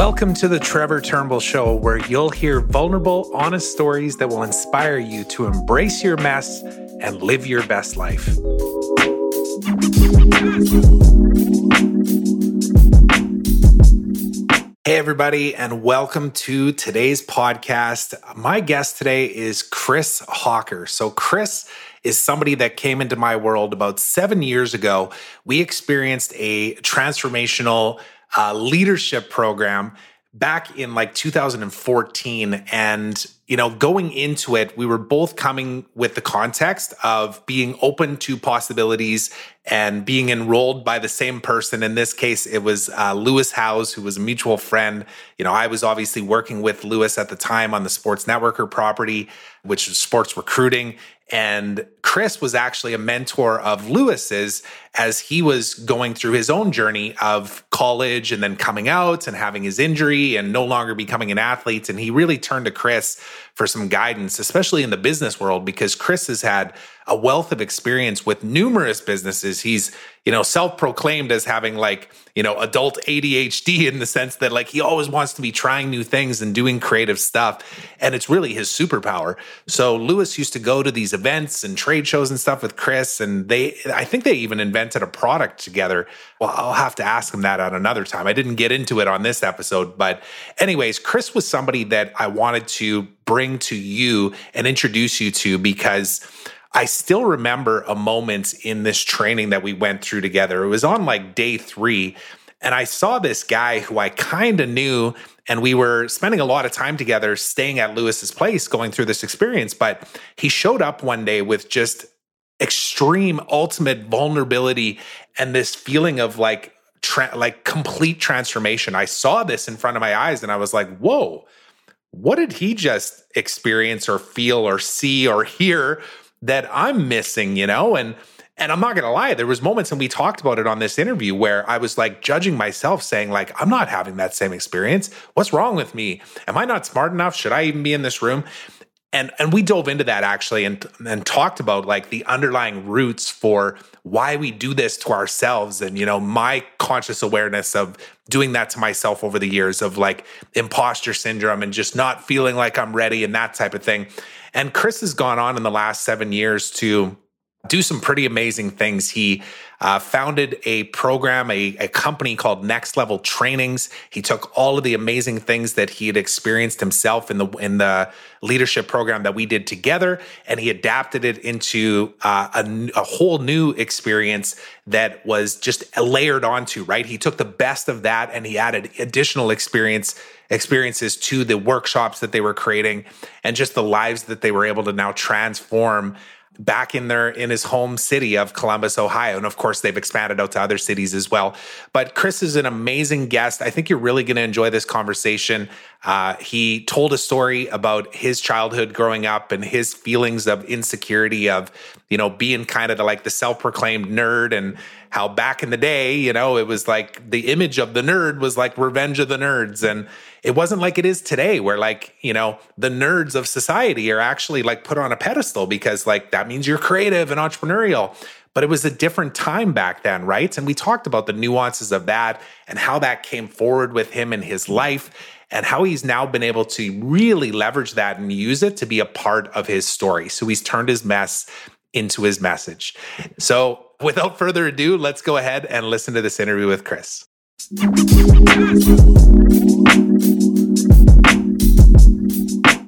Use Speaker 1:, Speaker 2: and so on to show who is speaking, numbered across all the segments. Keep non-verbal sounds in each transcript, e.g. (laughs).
Speaker 1: Welcome to the Trevor Turnbull Show, where you'll hear vulnerable, honest stories that will inspire you to embrace your mess and live your best life. Hey, everybody, and welcome to today's podcast. My guest today is Chris Hawker. So, Chris is somebody that came into my world about seven years ago. We experienced a transformational uh, leadership program back in like 2014 and you know going into it we were both coming with the context of being open to possibilities and being enrolled by the same person. In this case it was uh, lewis howes who was a mutual friend. You know i was obviously working with lewis at the time on the sports networker property which was sports recruiting. And Chris was actually a mentor of Lewis's as he was going through his own journey of college and then coming out and having his injury and no longer becoming an athlete. And he really turned to Chris for some guidance, especially in the business world, because Chris has had a wealth of experience with numerous businesses. He's, you know, self-proclaimed as having like, you know, adult ADHD (laughs) in the sense that like he always wants to be trying new things and doing creative stuff. And it's really his superpower. So Lewis used to go to these events and trade shows and stuff with Chris. And they I think they even invented a product together. Well, I'll have to ask him that at another time. I didn't get into it on this episode. But anyways, Chris was somebody that I wanted to bring to you and introduce you to because I still remember a moment in this training that we went through together. It was on like day three. And I saw this guy who I kind of knew, and we were spending a lot of time together staying at Lewis's place going through this experience. But he showed up one day with just extreme, ultimate vulnerability and this feeling of like, tra- like complete transformation. I saw this in front of my eyes and I was like, whoa, what did he just experience or feel or see or hear that I'm missing, you know? And and I'm not going to lie, there was moments and we talked about it on this interview where I was like judging myself saying like I'm not having that same experience. What's wrong with me? Am I not smart enough? Should I even be in this room? And and we dove into that actually and and talked about like the underlying roots for why we do this to ourselves and you know my conscious awareness of doing that to myself over the years of like imposter syndrome and just not feeling like I'm ready and that type of thing. And Chris has gone on in the last seven years to do some pretty amazing things. He uh, founded a program, a, a company called Next Level Trainings. He took all of the amazing things that he had experienced himself in the in the leadership program that we did together, and he adapted it into uh, a, a whole new experience that was just layered onto. Right, he took the best of that and he added additional experience experiences to the workshops that they were creating and just the lives that they were able to now transform back in their in his home city of Columbus, Ohio. And of course, they've expanded out to other cities as well. But Chris is an amazing guest. I think you're really going to enjoy this conversation. Uh, he told a story about his childhood growing up and his feelings of insecurity of, you know, being kind of like the self-proclaimed nerd and how back in the day, you know, it was like the image of the nerd was like revenge of the nerds. And it wasn't like it is today where like you know the nerds of society are actually like put on a pedestal because like that means you're creative and entrepreneurial. But it was a different time back then right? And we talked about the nuances of that and how that came forward with him in his life and how he's now been able to really leverage that and use it to be a part of his story so he's turned his mess into his message so without further ado let's go ahead and listen to this interview with chris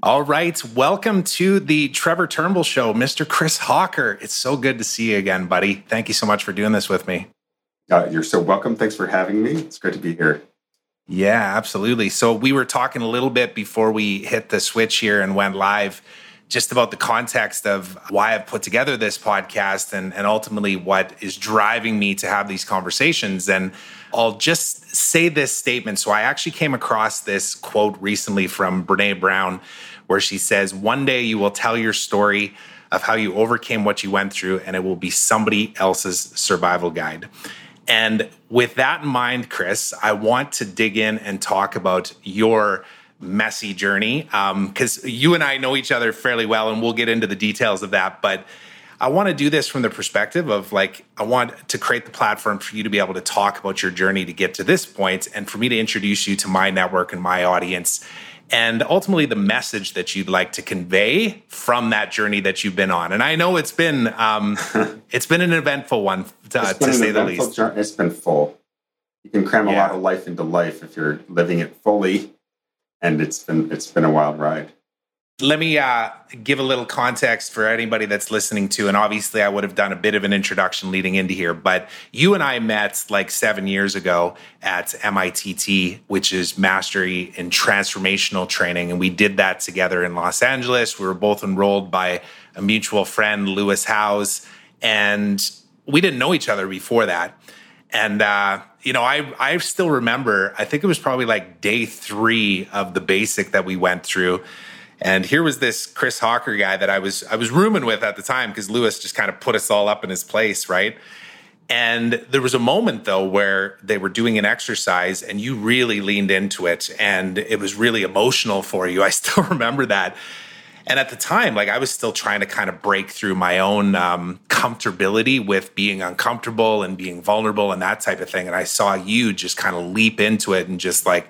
Speaker 1: all right. Welcome to the Trevor Turnbull Show, Mr. Chris Hawker. It's so good to see you again, buddy. Thank you so much for doing this with me.
Speaker 2: Uh, you're so welcome. Thanks for having me. It's great to be here.
Speaker 1: Yeah, absolutely. So, we were talking a little bit before we hit the switch here and went live just about the context of why I've put together this podcast and, and ultimately what is driving me to have these conversations. And I'll just say this statement. So I actually came across this quote recently from Brene Brown where she says, One day you will tell your story of how you overcame what you went through, and it will be somebody else's survival guide. And with that in mind, Chris, I want to dig in and talk about your messy journey because um, you and I know each other fairly well, and we'll get into the details of that. But I want to do this from the perspective of like, I want to create the platform for you to be able to talk about your journey to get to this point and for me to introduce you to my network and my audience and ultimately the message that you'd like to convey from that journey that you've been on. And I know it's been um, (laughs) it's been an eventful one uh, to say the least.
Speaker 2: Journey. It's been full. You can cram yeah. a lot of life into life if you're living it fully, and it's been it's been a wild ride
Speaker 1: let me uh, give a little context for anybody that's listening to. And obviously, I would have done a bit of an introduction leading into here, but you and I met like seven years ago at MITT, which is Mastery in Transformational Training. And we did that together in Los Angeles. We were both enrolled by a mutual friend, Lewis Howes. And we didn't know each other before that. And, uh, you know, I, I still remember, I think it was probably like day three of the basic that we went through and here was this Chris Hawker guy that I was I was rooming with at the time because Lewis just kind of put us all up in his place, right? And there was a moment though where they were doing an exercise and you really leaned into it and it was really emotional for you. (laughs) I still remember that. And at the time, like I was still trying to kind of break through my own um, comfortability with being uncomfortable and being vulnerable and that type of thing. And I saw you just kind of leap into it and just like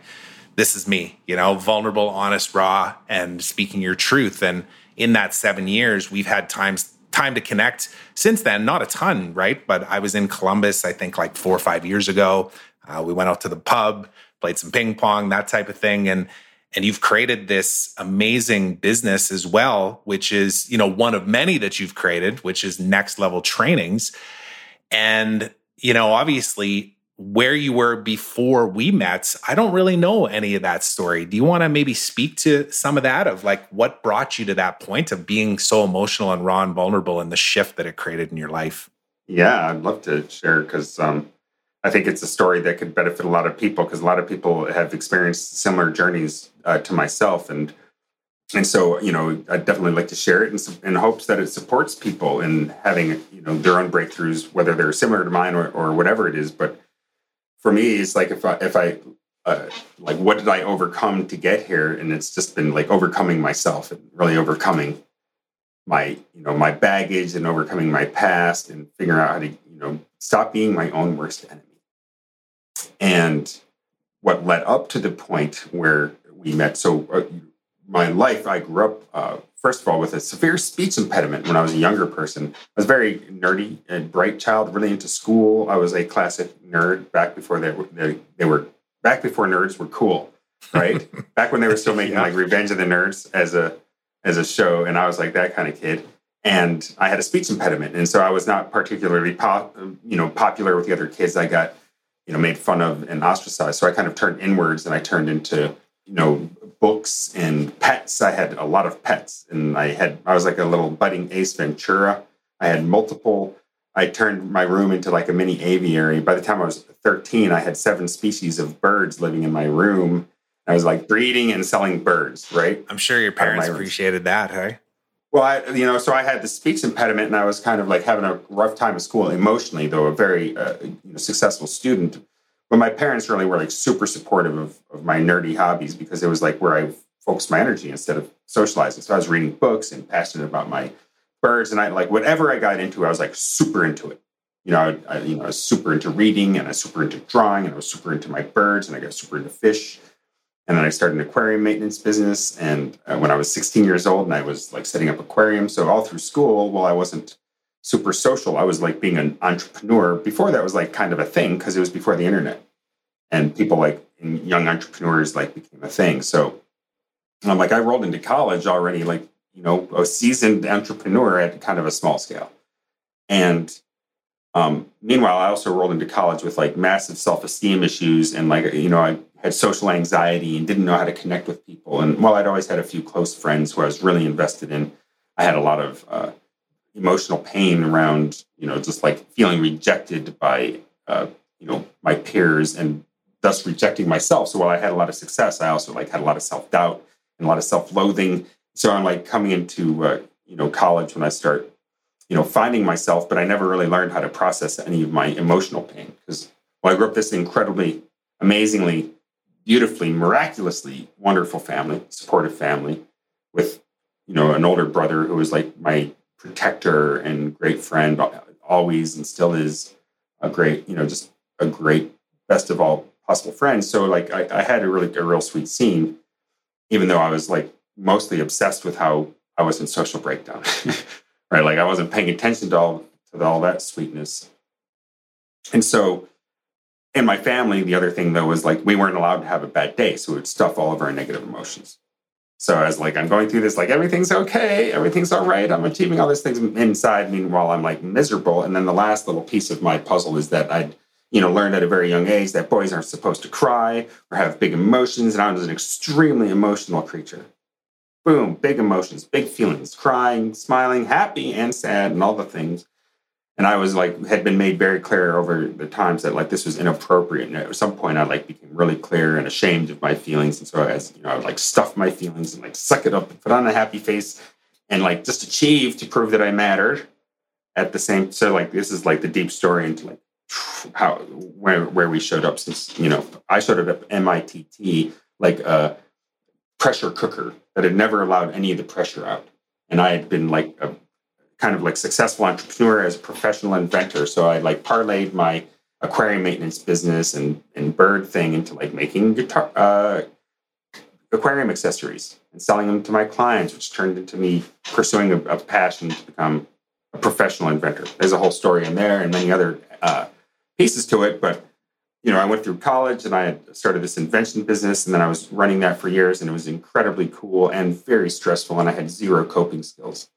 Speaker 1: this is me, you know, vulnerable, honest, raw, and speaking your truth. And in that seven years, we've had times time to connect since then. Not a ton, right? But I was in Columbus, I think like four or five years ago. Uh, we went out to the pub, played some ping pong, that type of thing, and and you've created this amazing business as well, which is you know one of many that you've created, which is next level trainings, and you know obviously where you were before we met, I don't really know any of that story. Do you want to maybe speak to some of that of like what brought you to that point of being so emotional and raw and vulnerable and the shift that it created in your life?
Speaker 2: Yeah, I'd love to share because um, I think it's a story that could benefit a lot of people because a lot of people have experienced similar journeys uh, to myself and and so you know i definitely like to share it in, in, hopes that it supports people in having you know their own breakthroughs whether they're similar to mine or, or whatever it is but for me, it's like if I, if I uh, like what did I overcome to get here, and it's just been like overcoming myself and really overcoming my you know my baggage and overcoming my past and figuring out how to you know stop being my own worst enemy. And what led up to the point where we met. So uh, my life, I grew up uh, first of all, with a severe speech impediment when I was a younger person. I was very nerdy and bright child, really into school. I was a classic nerd back before they were, they, they were back before nerds were cool, right? (laughs) back when they were still making yeah. like Revenge of the Nerds as a as a show, and I was like that kind of kid. And I had a speech impediment, and so I was not particularly pop, you know popular with the other kids. I got you know made fun of and ostracized. So I kind of turned inwards, and I turned into you know books and pets. I had a lot of pets, and I had I was like a little budding Ace Ventura. I had multiple. I turned my room into like a mini aviary. By the time I was 13, I had seven species of birds living in my room. I was like breeding and selling birds, right?
Speaker 1: I'm sure your parents appreciated that, hey?
Speaker 2: Well, I, you know, so I had the speech impediment, and I was kind of like having a rough time at school emotionally, though a very uh, you know, successful student but my parents really were like super supportive of, of my nerdy hobbies because it was like where I focused my energy instead of socializing. So I was reading books and passionate about my birds, and I like whatever I got into, I was like super into it. You know, I, I you know I was super into reading, and I was super into drawing, and I was super into my birds, and I got super into fish. And then I started an aquarium maintenance business. And uh, when I was 16 years old, and I was like setting up aquariums. So all through school, while I wasn't super social. I was like being an entrepreneur. Before that was like kind of a thing because it was before the internet. And people like young entrepreneurs like became a thing. So I'm like I rolled into college already like, you know, a seasoned entrepreneur at kind of a small scale. And um, meanwhile, I also rolled into college with like massive self-esteem issues and like, you know, I had social anxiety and didn't know how to connect with people. And while I'd always had a few close friends who I was really invested in, I had a lot of uh, emotional pain around you know just like feeling rejected by uh, you know my peers and thus rejecting myself. So while i had a lot of success i also like had a lot of self-doubt and a lot of self-loathing. So i'm like coming into uh, you know college when i start you know finding myself but i never really learned how to process any of my emotional pain. Because well i grew up this incredibly amazingly beautifully miraculously wonderful family supportive family with you know an older brother who was like my protector and great friend, always and still is a great, you know, just a great best of all possible friends. So like I, I had a really a real sweet scene, even though I was like mostly obsessed with how I was in social breakdown. (laughs) right? Like I wasn't paying attention to all to all that sweetness. And so in my family, the other thing though was like we weren't allowed to have a bad day. So we would stuff all of our negative emotions. So I was like, I'm going through this, like everything's okay, everything's all right. I'm achieving all these things inside. Meanwhile, I'm like miserable. And then the last little piece of my puzzle is that I'd, you know, learned at a very young age that boys aren't supposed to cry or have big emotions. And I was an extremely emotional creature. Boom, big emotions, big feelings, crying, smiling, happy and sad, and all the things and I was like had been made very clear over the times that like this was inappropriate. And at some point, I like became really clear and ashamed of my feelings, and so as you know, I would like stuff my feelings and like suck it up and put on a happy face and like just achieve to prove that I mattered. At the same, so like this is like the deep story into like how where where we showed up since you know I showed up at MITT like a pressure cooker that had never allowed any of the pressure out, and I had been like a kind of like successful entrepreneur as a professional inventor. So I like parlayed my aquarium maintenance business and, and bird thing into like making guitar uh, aquarium accessories and selling them to my clients, which turned into me pursuing a, a, passion to become a professional inventor. There's a whole story in there and many other uh, pieces to it, but you know, I went through college and I had started this invention business, and then I was running that for years, and it was incredibly cool and very stressful, and I had zero coping skills.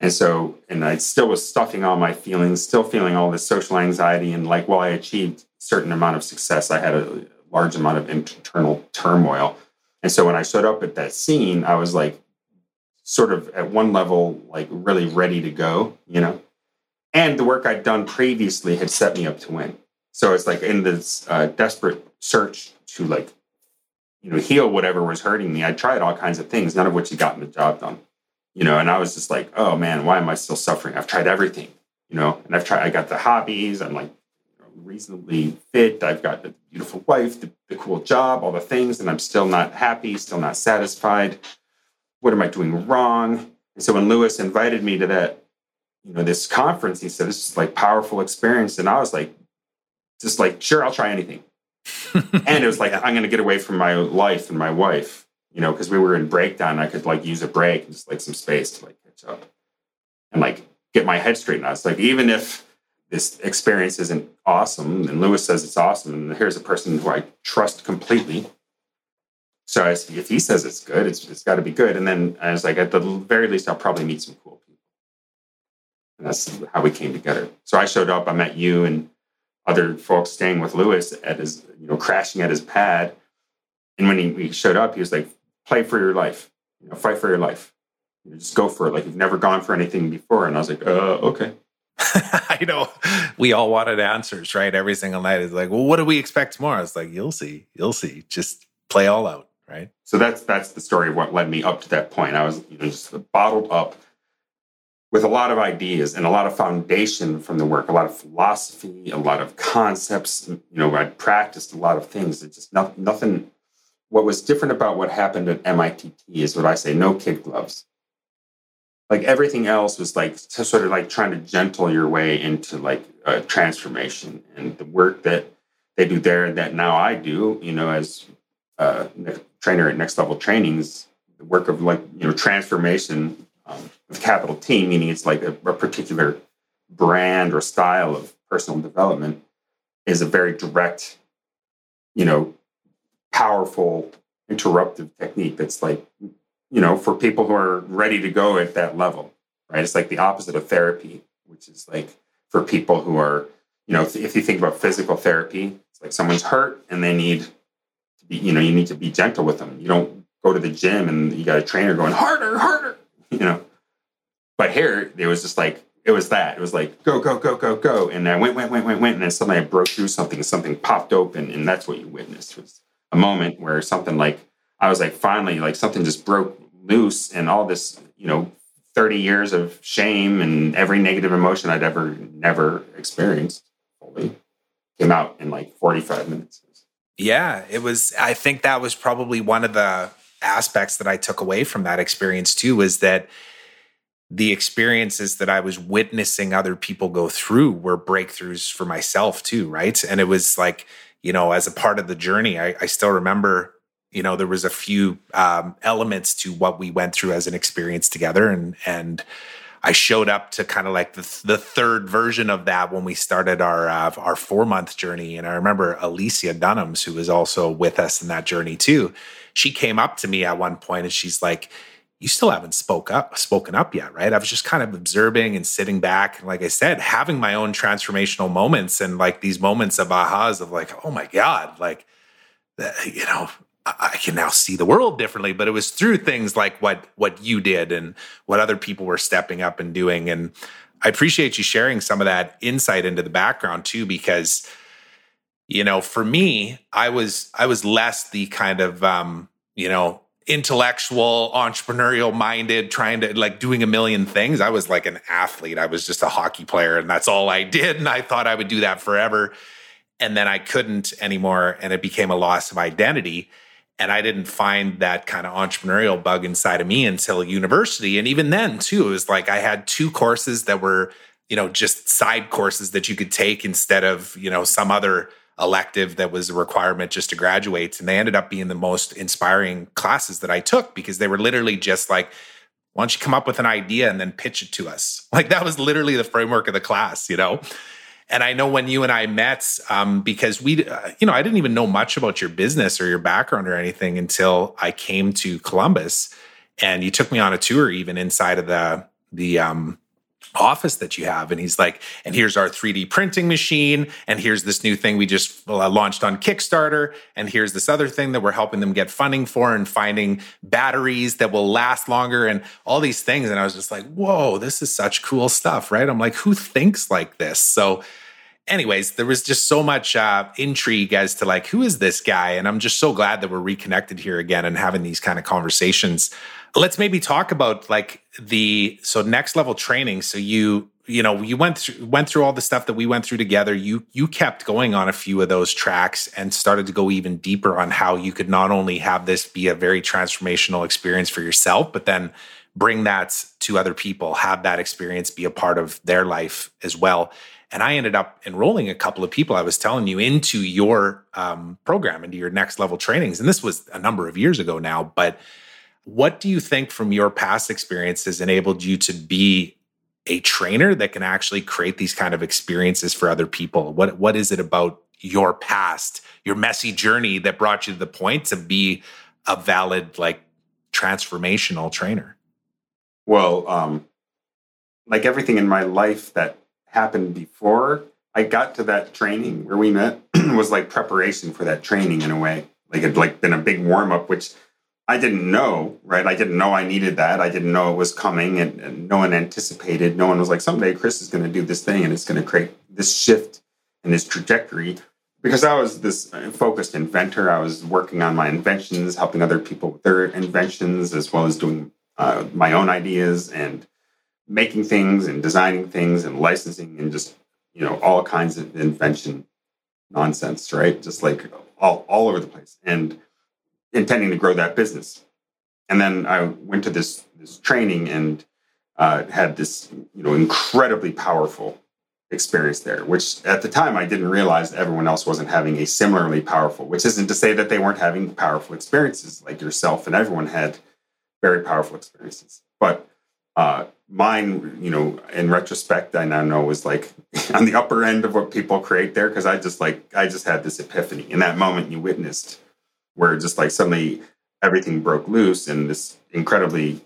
Speaker 2: And so, and I still was stuffing all my feelings, still feeling all this social anxiety. And like, while I achieved a certain amount of success, I had a large amount of internal turmoil. And so when I showed up at that scene, I was like, sort of at one level, like really ready to go, you know? And the work I'd done previously had set me up to win. So it's like in this uh, desperate search to like, you know, heal whatever was hurting me. I tried all kinds of things, none of which had gotten the job done you know, and I was just like, oh man, why am I still suffering? I've tried everything, you know, and I've tried, I got the hobbies, I'm like reasonably fit, I've got the beautiful wife, the, the cool job, all the things, and I'm still not happy, still not satisfied. What am I doing wrong? And so when Lewis invited me to that, you know, this conference, he said, this is like powerful experience. And I was like, just like, sure, I'll try anything. (laughs) and it was like, yeah. I'm going to get away from my life and my wife you know, because we were in breakdown. I could like use a break and just like some space to like catch up and like get my head straightened out. It's like even if this experience isn't awesome, and Lewis says it's awesome, and here's a person who I trust completely. So if he says it's good, it's it's got to be good. And then I was like, at the very least, I'll probably meet some cool people. And that's how we came together. So I showed up. I met you and other folks staying with Lewis at his, you know, crashing at his pad. And when he, he showed up, he was like, play for your life, you know, fight for your life. You just go for it. Like you've never gone for anything before. And I was like, uh, okay. (laughs)
Speaker 1: I know we all wanted answers, right? Every single night is like, well, what do we expect tomorrow? It's like, you'll see, you'll see. Just play all out, right?
Speaker 2: So that's that's the story of what led me up to that point. I was, you know, just bottled up with a lot of ideas and a lot of foundation from the work, a lot of philosophy, a lot of concepts. You know, I'd practiced a lot of things. It's just not, nothing what was different about what happened at MITT is what I say no kid gloves. Like everything else was like sort of like trying to gentle your way into like a transformation. And the work that they do there that now I do, you know, as a trainer at Next Level Trainings, the work of like, you know, transformation um, with capital T, meaning it's like a, a particular brand or style of personal development, is a very direct, you know, powerful interruptive technique that's like you know for people who are ready to go at that level right it's like the opposite of therapy which is like for people who are you know if, you think about physical therapy it's like someone's hurt and they need to be you know you need to be gentle with them you don't go to the gym and you got a trainer going harder harder (laughs) you know but here it was just like it was that. It was like go, go, go, go, go. And I went, went, went, went, went, and then suddenly I broke through something, something popped open, and that's what you witnessed was a moment where something like I was like finally like something just broke loose and all this, you know, 30 years of shame and every negative emotion I'd ever never experienced fully came out in like 45 minutes.
Speaker 1: Yeah, it was I think that was probably one of the aspects that I took away from that experience too was that the experiences that I was witnessing other people go through were breakthroughs for myself too, right? And it was like, you know, as a part of the journey, I, I still remember, you know, there was a few um, elements to what we went through as an experience together, and and I showed up to kind of like the, the third version of that when we started our uh, our four month journey. And I remember Alicia Dunhams, who was also with us in that journey too. She came up to me at one point and she's like, "You still haven't spoke up spoken up yet, right?" I was just kind of observing and sitting back, and like I said, having my own transformational moments and like these moments of ahas of like, "Oh my god!" Like, you know, I can now see the world differently, but it was through things like what what you did and what other people were stepping up and doing. And I appreciate you sharing some of that insight into the background too, because you know, for me, I was I was less the kind of um, you know, intellectual, entrepreneurial minded, trying to like doing a million things. I was like an athlete. I was just a hockey player and that's all I did. And I thought I would do that forever. And then I couldn't anymore. And it became a loss of identity and I didn't find that kind of entrepreneurial bug inside of me until university. And even then, too, it was like I had two courses that were, you know, just side courses that you could take instead of, you know, some other elective that was a requirement just to graduate. And they ended up being the most inspiring classes that I took because they were literally just like, why don't you come up with an idea and then pitch it to us? (laughs) Like that was literally the framework of the class, you know? And I know when you and I met, um, because we, uh, you know, I didn't even know much about your business or your background or anything until I came to Columbus, and you took me on a tour even inside of the the um, office that you have. And he's like, and here's our 3D printing machine, and here's this new thing we just uh, launched on Kickstarter, and here's this other thing that we're helping them get funding for, and finding batteries that will last longer, and all these things. And I was just like, whoa, this is such cool stuff, right? I'm like, who thinks like this? So anyways, there was just so much uh, intrigue as to like, who is this guy? And I'm just so glad that we're reconnected here again and having these kind of conversations. Let's maybe talk about like the so next level training. So you you know you went through went through all the stuff that we went through together. You you kept going on a few of those tracks and started to go even deeper on how you could not only have this be a very transformational experience for yourself, but then bring that to other people, have that experience be a part of their life as well. And I ended up enrolling a couple of people I was telling you into your um, program, into your next level trainings. And this was a number of years ago now. But what do you think from your past experiences enabled you to be a trainer that can actually create these kind of experiences for other people? What what is it about your past, your messy journey that brought you to the point to be a valid, like transformational trainer?
Speaker 2: Well, um, like everything in my life that happened before I got to that training where we met (clears throat) was like preparation for that training in a way. Like it like been a big warm up, which I didn't know, right? I didn't know I needed that. I didn't know it was coming and, and no one anticipated. No one was like, someday Chris is going to do this thing and it's going to create this shift in this trajectory. Because I was this uh, focused inventor, I was working on my inventions, helping other people with their inventions, as well as doing uh, my own ideas and making things and designing things and licensing and just you know all kinds of invention nonsense right just like all, all over the place and intending to grow that business. And then i went to this this training and uh, had this you know incredibly powerful experience there which at the time i didn't realize everyone else wasn't having a similarly powerful which isn't to say that they weren't having powerful experiences like yourself and everyone had very powerful experiences. But uh, mine, you know, in retrospect, I now know was like (laughs) on the upper end of what people create there because I just like I just had this epiphany. In that moment you witnessed where just like suddenly everything broke loose and this incredibly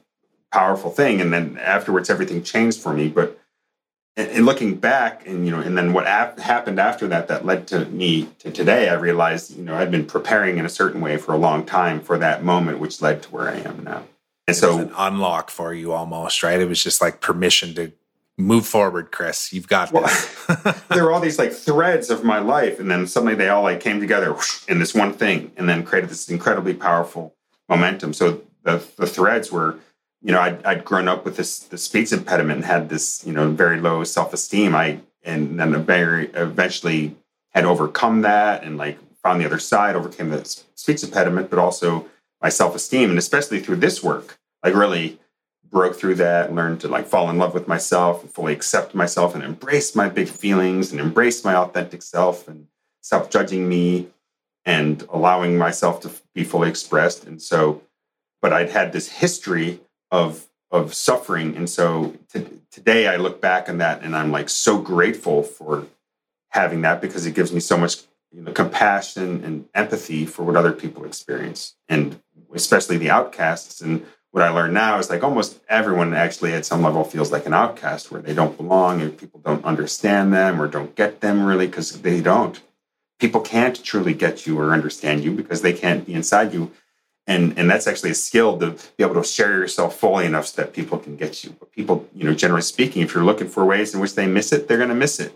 Speaker 2: powerful thing, and then afterwards everything changed for me. But in looking back, and you know, and then what ap- happened after that that led to me to today, I realized you know I'd been preparing in a certain way for a long time for that moment, which led to where I am now.
Speaker 1: And so an unlock for you almost, right? It was just like permission to move forward, Chris. You've got well, (laughs) (laughs)
Speaker 2: there were all these like threads of my life, and then suddenly they all like came together in this one thing, and then created this incredibly powerful momentum. So the the threads were, you know, I'd, I'd grown up with this the speech impediment and had this, you know, very low self esteem. I and then very eventually had overcome that and like found the other side, overcame the speech impediment, but also my self esteem, and especially through this work, like really broke through that, learned to like fall in love with myself and fully accept myself and embrace my big feelings and embrace my authentic self and stop judging me and allowing myself to be fully expressed. And so, but I'd had this history of of suffering, and so t- today I look back on that and I'm like so grateful for having that because it gives me so much you know, compassion and empathy for what other people experience, and especially the outcasts. And what I learned now is like almost everyone actually at some level feels like an outcast where they don't belong and people don't understand them or don't get them really because they don't. People can't truly get you or understand you because they can't be inside you. And, and that's actually a skill to be able to share yourself fully enough so that people can get you. But people, you know, generally speaking, if you're looking for ways in which they miss it, they're going to miss it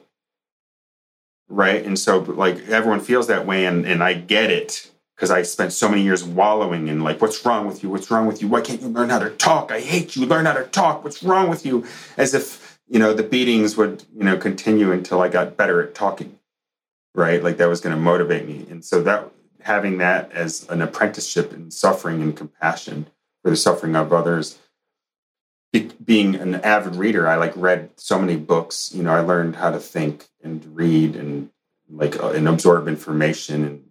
Speaker 2: right and so like everyone feels that way and and i get it because i spent so many years wallowing in like what's wrong with you? What's wrong with you? Why can't you learn how to talk? I hate you. Learn how to talk. What's wrong with you? As if you know the beatings would you know continue until i got better at talking right? Like that was going to motivate me. And so that having that as an apprenticeship in suffering and compassion for the suffering of others be, being an avid reader, I like read so many books. You know, I learned how to think and read and like uh, and absorb information and,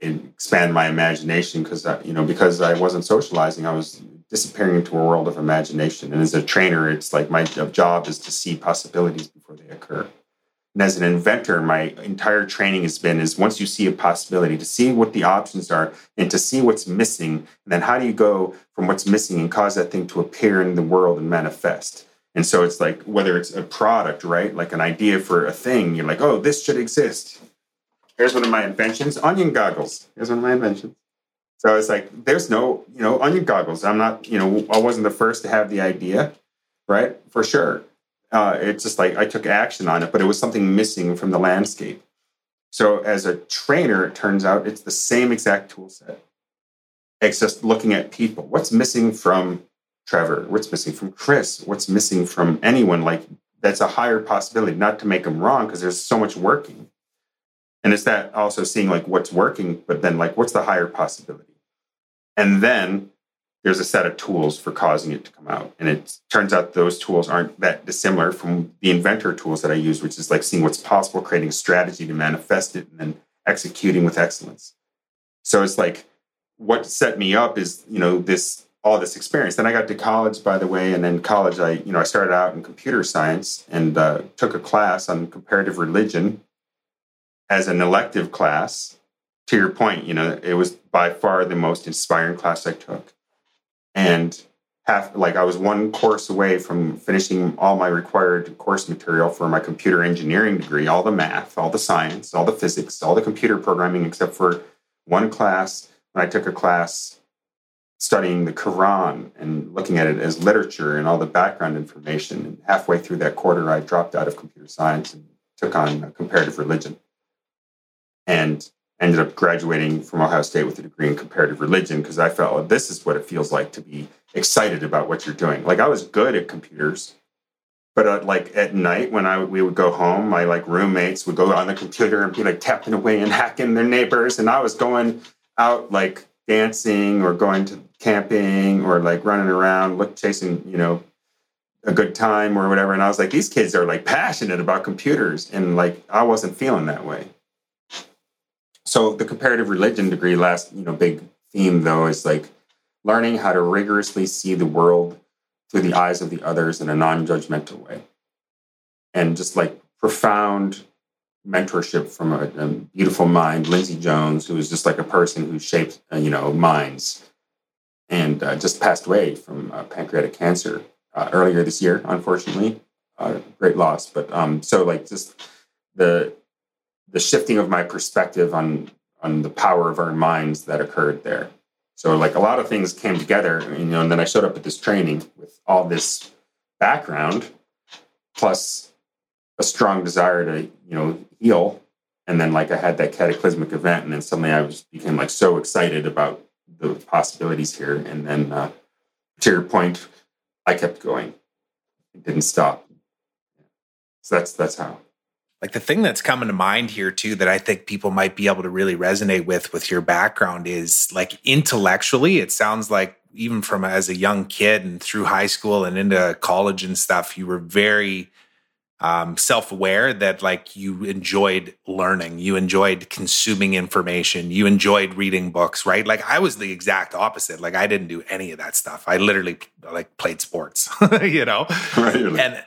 Speaker 2: and expand my imagination because you know because I wasn't socializing, I was disappearing into a world of imagination. And as a trainer, it's like my job is to see possibilities before they occur. And as an inventor, my entire training has been is once you see a possibility to see what the options are and to see what's missing, and then how do you go from what's missing and cause that thing to appear in the world and manifest? And so it's like whether it's a product, right? Like an idea for a thing, you're like, oh, this should exist. Here's one of my inventions, onion goggles. Here's one of my inventions. So it's like there's no, you know, onion goggles. I'm not, you know, I wasn't the first to have the idea, right? For sure uh, it's just like I took action on it, but it was something missing from the landscape. So as a trainer, it turns out it's the same exact tool set. It's just looking at people. What's missing from Trevor? What's missing from Chris? What's missing from anyone? Like that's a higher possibility, not to make them wrong, because there's so much working. And it's that also seeing like what's working, but then like what's the higher possibility? And then there's a set of tools for causing it to come out. And it turns out those tools aren't that dissimilar from the inventor tools that I use, which is like seeing what's possible, creating a strategy to manifest it, and then executing with excellence. So it's like what set me up is, you know, this all this experience. Then I got to college, by the way, and then college, I, you know, I started out in computer science and uh, took a class on comparative religion as an elective class. To your point, you know, it was by far the most inspiring class I took and half like I was one course away from finishing all my required course material for my computer engineering degree, all the math, all the science, all the physics, all the computer programming, except for one class when I took a class studying the Quran and looking at it as literature and all the background information. And halfway through that quarter, I dropped out of computer science and took on comparative religion. And ended up graduating from Ohio State with a degree in comparative religion because I felt well, this is what it feels like to be excited about what you're doing. Like I was good at computers, but uh, like at night when I we would go home, my like roommates would go on the computer and be like tapping away and (laughs) hacking their neighbors, and I was going out like dancing or going to camping or like running around, look chasing you know a good time or whatever. And I was like, these kids are like passionate about computers, and like I wasn't feeling that way so the comparative religion degree last you know big theme though is like learning how to rigorously see the world through the eyes of the others in a non-judgmental way. And just like profound mentorship from a, a beautiful mind lindsay jones who is just like a person who shaped uh, you know minds and uh, just passed away from uh, pancreatic cancer uh, earlier this year unfortunately. Uh, great loss but um so like just the the shifting of my perspective on on the power of our minds that occurred there. So like a lot of things came together, you know, and then I showed up at this training with all this background plus a strong desire to, you know, heal. And then like I had that cataclysmic event and then suddenly I was became like so excited about the possibilities here. And then uh, to your point, I kept going. It didn't stop. So that's that's how.
Speaker 1: Like the thing that's coming to mind here too that I think people might be able to really resonate with with your background is like intellectually it sounds like even from as a young kid and through high school and into college and stuff you were very um, self-aware that like you enjoyed learning you enjoyed consuming information you enjoyed reading books right? Like i was the exact opposite like i didn't do any of that stuff. I literally like played sports (laughs) you know? Right, and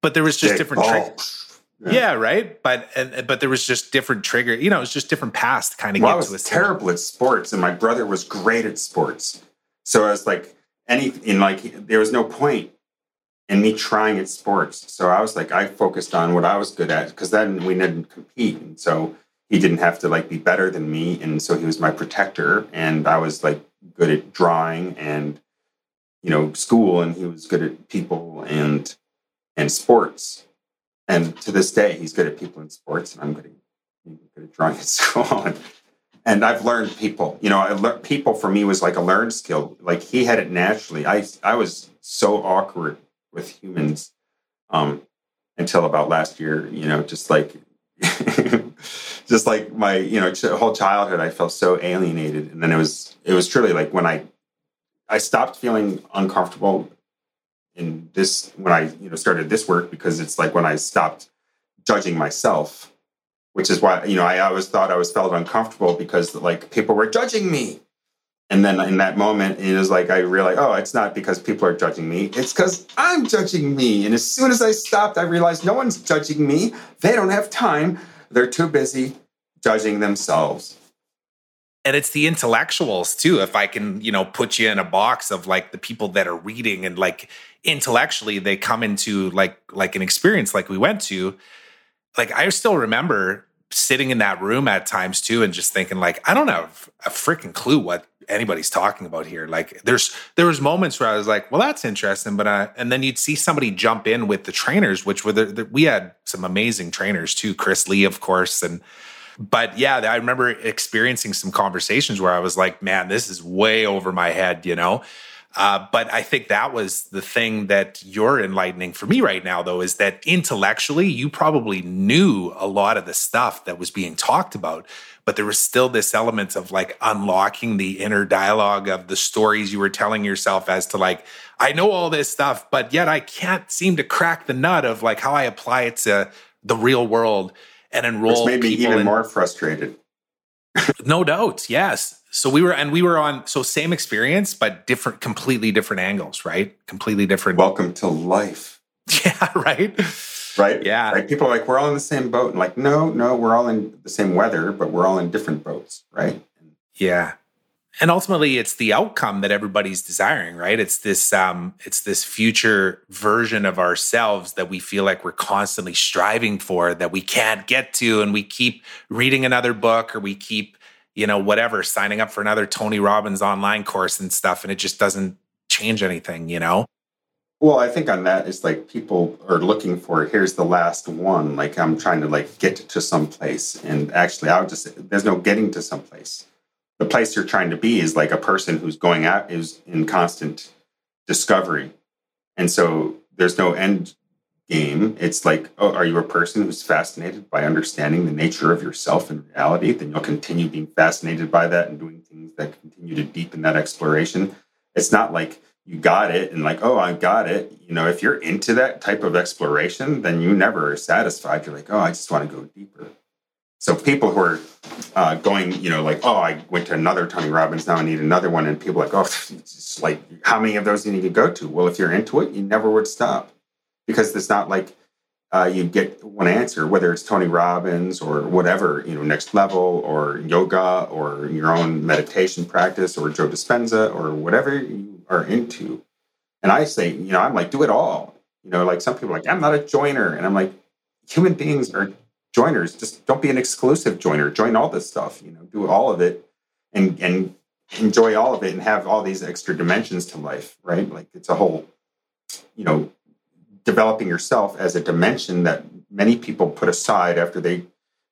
Speaker 1: but there was just different tricks yeah. yeah. right. But and but there was just different trigger. You know, it was just different paths kind of
Speaker 2: well,
Speaker 1: get
Speaker 2: I was terrible at sports, and my brother was great at sports. So I was like, any in like there was no point in me trying at sports. So I was like, I focused on what I was good at because then we didn't compete, and so he didn't have to like be better than me, and so he was my protector, and I was like good at drawing and you know school, and he was good at people and and sports and to this day, he's good at people in sports, and I'm good at, good at drawing at (laughs) school. And, I've learned people. You know, I learned, people for me was like a learned skill. Like he had it naturally. I I was so awkward with humans um, until about last year. You know, just like (laughs) just like my you know whole childhood, I felt so alienated. And then it was it was truly like when I I stopped feeling uncomfortable in this when I you know started this work because it's like when I stopped judging myself, which is why you know I always thought I was felt uncomfortable because like people were judging me. And then in that moment, it was like I realized, oh, it's not because people are judging me; it's because I'm judging me. And as soon as I stopped, I realized no one's judging me. They don't have time. They're too busy judging themselves
Speaker 1: and it's the intellectuals too if i can you know put you in a box of like the people that are reading and like intellectually they come into like like an experience like we went to like i still remember sitting in that room at times too and just thinking like i don't have a freaking clue what anybody's talking about here. Like there's there was moments where i was like well that's interesting but uh and then you'd see somebody jump in with the trainers which were the, the we had some amazing trainers too chris lee of course and but yeah, I remember experiencing some conversations where I was like, man, this is way over my head, you know? Uh, but I think that was the thing that you're enlightening for me right now, though, is that intellectually, you probably knew a lot of the stuff that was being talked about, but there was still this element of like unlocking the inner dialogue of the stories you were telling yourself as to like, I know all this stuff, but yet I can't seem to crack the nut of like how I apply it to the real world and enroll.
Speaker 2: Which made me even in, more frustrated.
Speaker 1: no doubt, yes. So we were, and we were on, so same experience, but different, completely different angles, right? Completely different.
Speaker 2: Welcome to life. (laughs)
Speaker 1: Yeah, right.
Speaker 2: Right.
Speaker 1: Yeah.
Speaker 2: Right. People are like, we're all in the same boat. And like, no, no, we're all in the same weather, but we're all in different boats, right?
Speaker 1: Yeah and ultimately it's the outcome that everybody's desiring right? It's this um it's this future version of ourselves that we feel like we're constantly striving for that we can't get to and we keep reading another book or we keep you know whatever signing up for another tony robbins online course and stuff and it just doesn't change anything you know?
Speaker 2: Well i think on that it's like people are looking for here's the last one like i'm trying to like get to some place and actually i would just there's no getting to some place the place you're trying to be is like a person who's going out is in constant discovery. And so there's no end game. It's like oh are you a person who's fascinated by understanding the nature of yourself and reality? Then you'll continue being fascinated by that and doing things that continue to deepen that exploration. It's not like you got it and like oh i got it. You know if you're into that type of exploration then you never are satisfied. You're like oh i just want to go deeper so people who are uh, going, you know, like, oh, I went to another Tony Robbins, now I need another one, and people are like, oh, (laughs) it's like, how many of those do you need to go to? Well, if you're into it, you never would stop because it's not like uh, you get one answer, whether it's Tony Robbins or whatever, you know, next level or yoga or your own meditation practice or Joe Dispenza or whatever you are into. And I say, you know, I'm like, do it all. You know, like some people are like, I'm not a joiner. And I'm like, human beings are joiners just don't be an exclusive joiner. Join all this stuff you know do all of it and and enjoy all of it and have all these extra dimensions to life right? Like it's a whole you know developing yourself as a dimension that many people put aside after they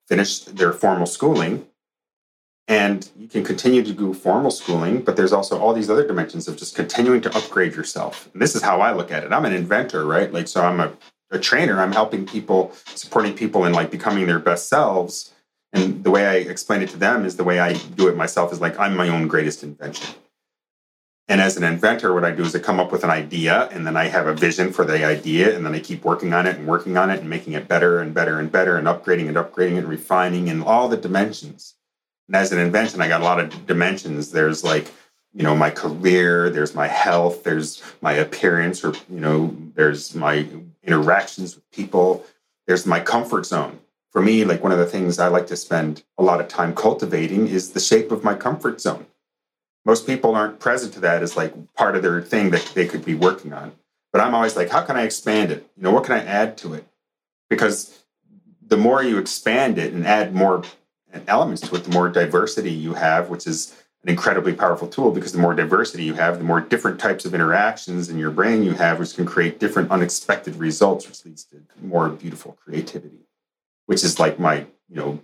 Speaker 2: finish their formal schooling. And you can continue to do formal schooling but there's also all these other dimensions of just continuing to upgrade yourself. And this is how i look at it. I'm an inventor right? Like so i'm a a trainer, I'm helping people, supporting people in like becoming their best selves. And the way I explain it to them is the way I do it myself is like I'm my own greatest invention. And as an inventor, what I do is I come up with an idea and then I have a vision for the idea and then I keep working on it and working on it and making it better and better and better and upgrading and upgrading and refining in all the dimensions. And as an invention, I got a lot of dimensions. There's like, you know, my career, there's my health, there's my appearance, or, you know, there's my interactions with people, there's my comfort zone. For me, like one of the things I like to spend a lot of time cultivating is the shape of my comfort zone. Most people aren't present to that as like part of their thing that they could be working on. But i'm always like how can i expand it? You know what can i add to it? Because the more you expand it and add more uh, elements to it the more diversity you have which is an incredibly powerful tool because the more diversity you have the more different types of interactions in your brain you have which can create different unexpected results which leads to more beautiful creativity which is like my you know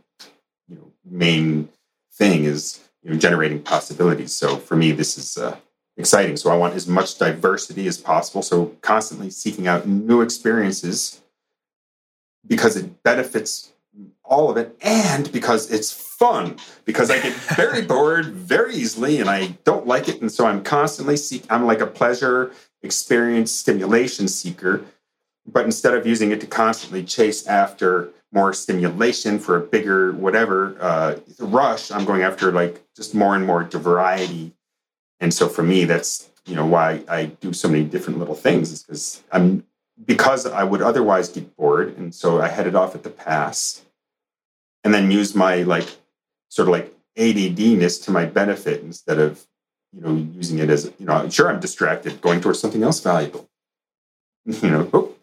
Speaker 2: you know main thing is you know, generating possibilities. So for me, this is uh, exciting. So I want as much diversity as possible. So constantly seeking out new experiences because it benefits all of it and because it's fun because i get (laughs) very bored very easily and i don't like it and so i'm constantly seek i'm like a pleasure experience stimulation seeker but instead of using it to constantly chase after more stimulation for a bigger whatever uh, rush i'm going after like just more and more variety. And so for me that's you know why i do so many different little things is because i'm because i would otherwise get bored and so i headed off at the pass and then use my like sort of like addness to my benefit instead of you know using it as you know sure i'm distracted going towards something else valuable. (laughs) You know oh,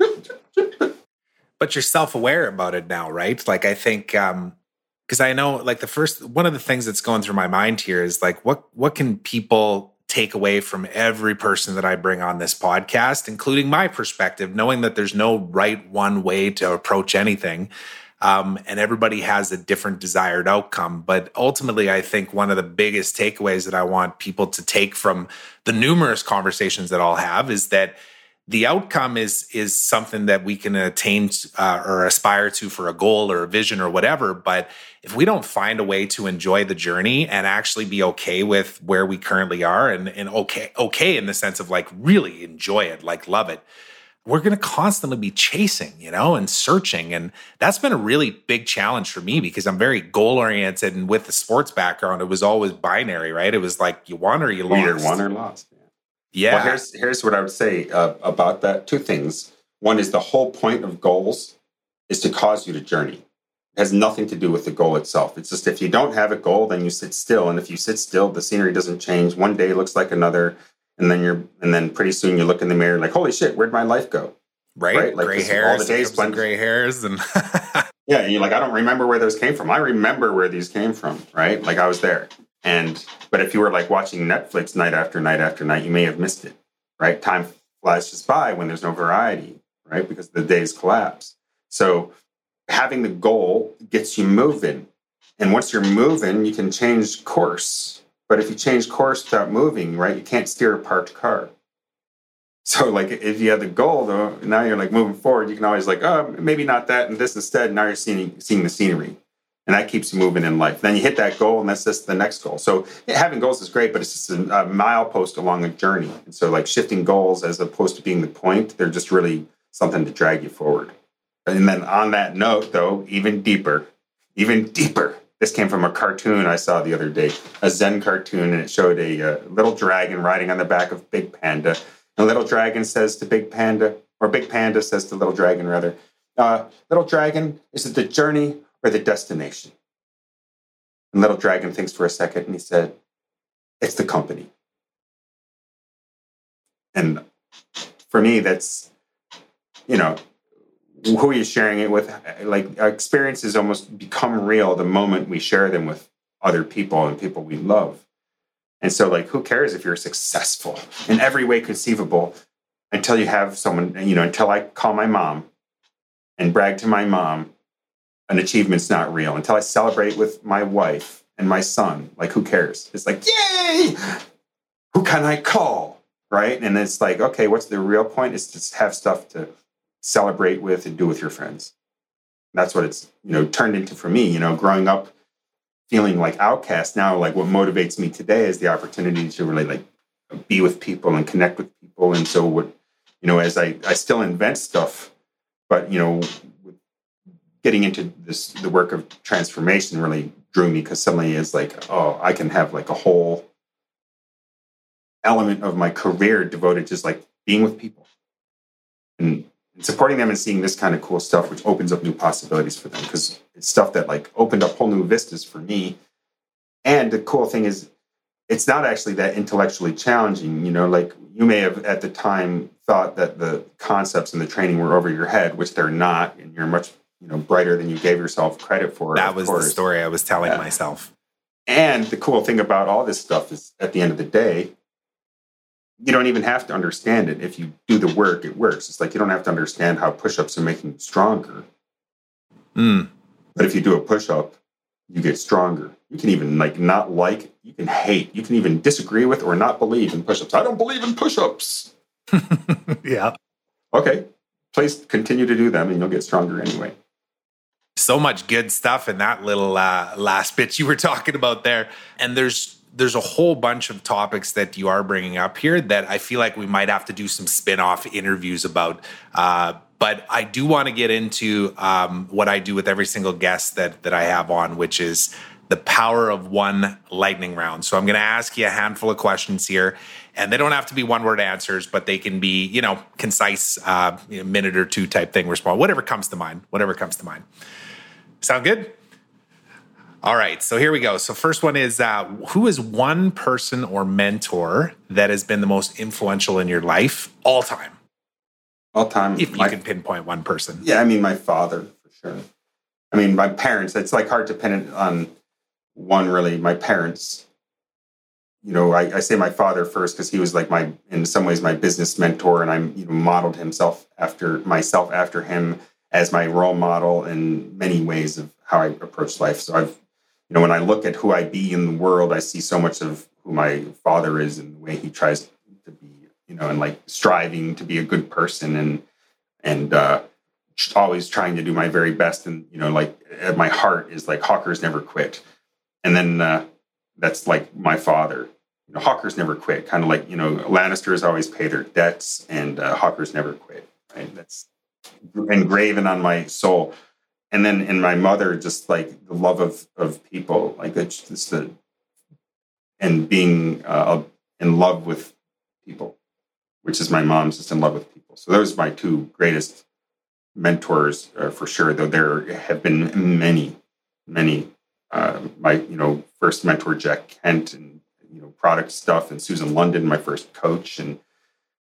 Speaker 1: but you're self-aware about it now right? Like i think um because i know like the first one of the things that's going through my mind here is like what what can people take away from every person that i bring on this podcast including my perspective knowing that there's no right one way to approach anything um, and everybody has a different desired outcome. But ultimately i think one of the biggest takeaways that i want people to take from the numerous conversations that i'll have is that the outcome is is something that we can attain uh, or aspire to for a goal or a vision or whatever. But if we don't find a way to enjoy the journey and actually be okay with where we currently are and, and okay okay in the sense of like really enjoy it like love it we're going to constantly be chasing you know and searching and that's been a really big challenge for me because i'm very goal oriented and with the sports background it was always binary right it was like you won or you lost
Speaker 2: either won or lost
Speaker 1: yeah.
Speaker 2: Well, here's here's what I would say uh, about that. Two things. One is the whole point of goals is to cause you to journey. It has nothing to do with the goal itself. It's just if you don't have a goal, then you sit still, and if you sit still, the scenery doesn't change. One day looks like another, and then you're and then pretty soon you look in the mirror like, holy shit, where'd my life go?
Speaker 1: Right, right? like gray hairs, all the days blend gray hairs, and (laughs)
Speaker 2: yeah, and you're like, I don't remember where those came from. I remember where these came from, right? Like I was there. And but if you were like watching Netflix night after night after night, you may have missed it, right? Time flies just by when there's no variety, right? Because the days collapse. So having the goal gets you moving. And once you're moving, you can change course. But if you change course without moving, right, you can't steer a parked car. So like if you have the goal though, now you're like moving forward, you can always like, oh, maybe not that and this instead. Now you're seeing seeing the scenery and that keeps you moving in life. Then you hit that goal, and that's just the next goal. So having goals is great, but it's just a, a milepost along a journey. And so, like shifting goals as opposed to being the point, they're just really something to drag you forward. And then on that note, though, even deeper, even deeper. This came from a cartoon I saw the other day, a Zen cartoon, and it showed a, a little dragon riding on the back of Big Panda. And little dragon says to Big Panda, or Big Panda says to Little Dragon, rather, uh, Little Dragon, is it the journey or the destination? And Little Dragon thinks for a second and he said, It's the company. And for me, that's, you know, who are you sharing it with? Like, experiences almost become real the moment we share them with other people and people we love. And so, like, who cares if you're successful in every way conceivable until you have someone, you know, until I call my mom and brag to my mom an achievement's not real until I celebrate with my wife and my son. Like, who cares? It's like, yay! Who can I call? Right? And it's like, okay, what's the real point? Is to have stuff to celebrate with, and do with your friends. That's what it's you know turned into for me. You know, growing up feeling like outcast now, like what motivates me today is the opportunity to really like be with people and connect with people. And so what you know, as I I still invent stuff, but you know, getting into this the work of transformation really drew me because suddenly it's like, oh, I can have like a whole element of my career devoted just like being with people and, and supporting them and seeing this kind of cool stuff, which opens up new possibilities for them because it's stuff that like opened up whole new vistas for me. And the cool thing is, it's not actually that intellectually challenging. You know, like you may have at the time thought that the concepts and the training were over your head, which they're not, and you're much you know brighter than you gave yourself credit for.
Speaker 1: That was course. the story I was telling yeah. myself.
Speaker 2: And the cool thing about all this stuff is, at the end of the day, you don't even have to understand it. If you do the work, it works. It's like you don't have to understand how push-ups are making you stronger.
Speaker 1: Mm.
Speaker 2: But if you do a push-up, you get stronger. You can even like not like, you can hate, you can even disagree with or not believe in push-ups. I don't believe in push-ups. (laughs)
Speaker 1: yeah.
Speaker 2: Okay. Please continue to do them and you'll get stronger anyway.
Speaker 1: So much good stuff in that little uh, last bit you were talking about there. And there's there's a whole bunch of topics that you are bringing up here that I feel like we might have to do some spin-off interviews about. Uh, but I do want to get into um, what I do with every single guest that that I have on, which is the power of one lightning round. So I'm going to ask you a handful of questions here, and they don't have to be one word answers, but they can be you know concise, uh, you know, minute or two type thing. Respond whatever comes to mind. Whatever comes to mind. Sound good? All right, so here we go. So first one is uh, who is one person or mentor that has been the most influential in your life all time?
Speaker 2: All time.
Speaker 1: If my, you can pinpoint one person.
Speaker 2: Yeah, I mean my father for sure. I mean my parents. It's like hard to pin it on one really. My parents. You know, I, I say my father first because he was like my, in some ways, my business mentor, and I you know, modeled himself after myself after him as my role model in many ways of how I approach life. So I've you know, when I look at who I be in the world, I see so much of who my father is and the way he tries to be, you know, and like striving to be a good person and and uh, always trying to do my very best. And you know, like at my heart is like Hawkers never quit. And then uh, that's like my father. You know, Hawkers never quit. Kind of like you know, Lannisters always pay their debts, and uh, Hawkers never quit. Right? That's engraven on my soul and then in my mother just like the love of of people like it's just the and being uh, in love with people which is my mom's just in love with people. So those are my two greatest mentors uh, for sure though there have been many many uh, my you know first mentor jack kent and you know product stuff and susan london my first coach and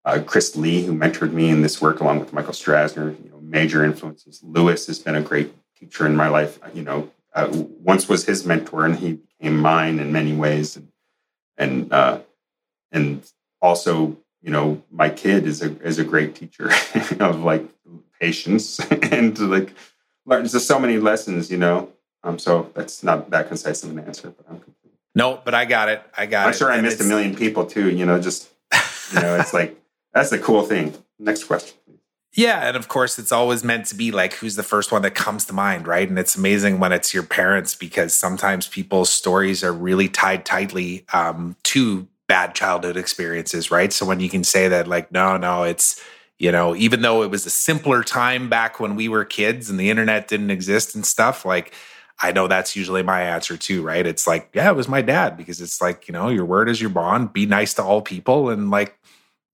Speaker 2: uh, chris lee who mentored me in this work along with michael strasner you major influences. Lewis has been a great teacher in my life. You know, uh, once was his mentor, and he became mine in many ways. And and uh, and also, you know, my kid is a is a great teacher (laughs) of like patience (laughs) and like learns so many lessons. You know, um, so that's not that concise of an answer, but I'm. Complete.
Speaker 1: No, but I got it. I got
Speaker 2: I'm
Speaker 1: it.
Speaker 2: I'm sure I missed a million people too. You know, just you know, it's (laughs) like that's the cool thing. Next question.
Speaker 1: Yeah, and of course, it's always meant to be like who's the first one that comes to mind, right? And it's amazing when it's your parents because sometimes people's stories are really tied tightly um, to bad childhood experiences, right? So when you can say that, like, no, no, it's you know, even though it was a simpler time back when we were kids and the internet didn't exist and stuff, like. I know that's usually my answer too, right? It's like, yeah, it was my dad because it's like, you know, your word is your bond. Be nice to all people and like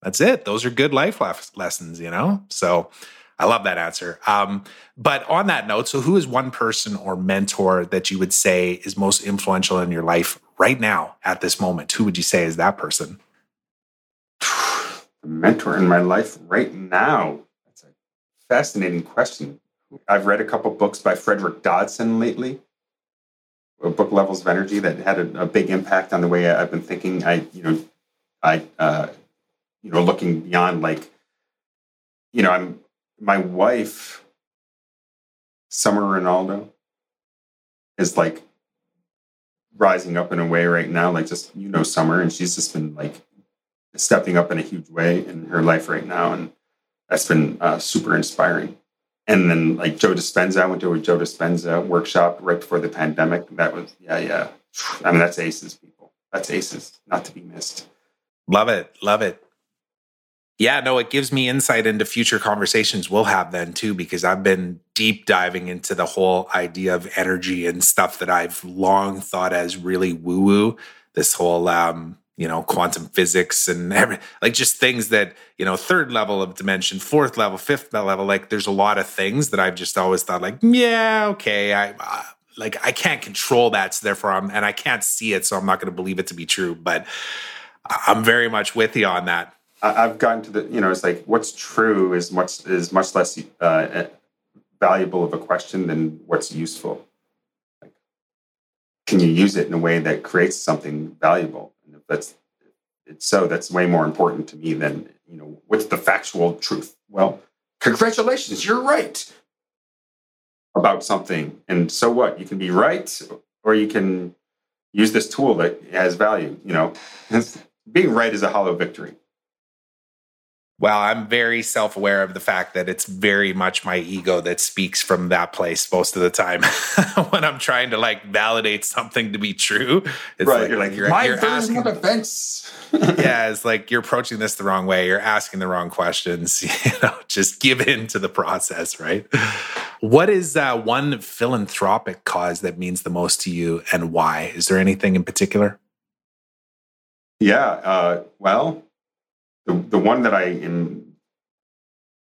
Speaker 1: that's it. Those are good life lessons, you know? So I love that answer. Um, but on that note, so who is one person or mentor that you would say is most influential in your life right now at this moment? Who would you say is that person? (sighs)
Speaker 2: Mentor in my life right now. That's a fascinating question. I've read a couple books by Frederick Dodson lately. A Book levels of energy that had a, a big impact on the way I've been thinking. I, you know, I uh, you know, looking beyond like, you know, I'm my wife, Summer Ronaldo, is like rising up in a way right now. Like just you know, Summer, and she's just been like stepping up in a huge way in her life right now. And that's been uh, super inspiring. And then like Joe Dispenza, I went to a Joe Dispenza workshop right before the pandemic. That was yeah, yeah. I mean, that's aces, people. That's aces, not to be missed.
Speaker 1: Love it, love it. Yeah, no, it gives me insight into future conversations we'll have then too, because I've been deep diving into the whole idea of energy and stuff that I've long thought as really woo woo. This whole, um, you know, quantum physics and (laughs) every, like just things that, you know, third level of dimension, fourth level, fifth level. Like there's a lot of things that I've just always thought, like, yeah, okay, I, uh, like I can't control that, so therefore I'm, and I can't see it, so I'm not going to believe it to be true. But I'm very much with you on that.
Speaker 2: I've gotten to the, you know, it's like what's true is much is much less uh, valuable of a question than what's useful. Like, can you use it in a way that creates something valuable? And if that's it's so, that's way more important to me than you know what's the factual truth. Well, congratulations, you're right about something, and so what? You can be right, or you can use this tool that has value. You know, (laughs) being right is a hollow victory.
Speaker 1: Well, I'm very self aware of the fact that it's very much my ego that speaks from that place most of the time (laughs) when I'm trying to like validate something to be true.
Speaker 2: It's right. Like, you're like, you're, my you're asking of offense. (laughs)
Speaker 1: yeah. It's like you're approaching this the wrong way. You're asking the wrong questions. (laughs) You know, just give in to the process, right? What is uh, one philanthropic cause that means the most to you and why? Is there anything in particular?
Speaker 2: Yeah. Uh, well, the the one that I am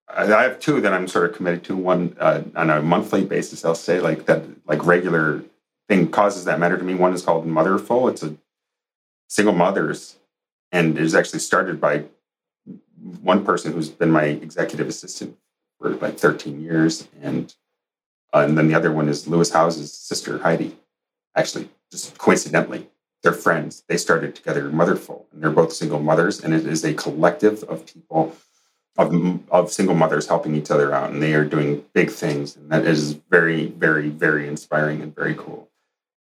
Speaker 2: I have two that I'm sort of committed to. One uh, on a monthly basis, I'll say like that, like regular thing causes that matter to me. One is called Motherful. It's a single mothers, and it is actually started by one person who's been my executive assistant for like 13 years, and uh, and then the other one is Lewis Howes's sister Heidi. Actually, just coincidentally, they're friends. They started together Motherful, and they're both single mothers, and it is a collective of people, of, of single mothers helping each other out, and they are doing big things, and that is very, very, very inspiring and very cool.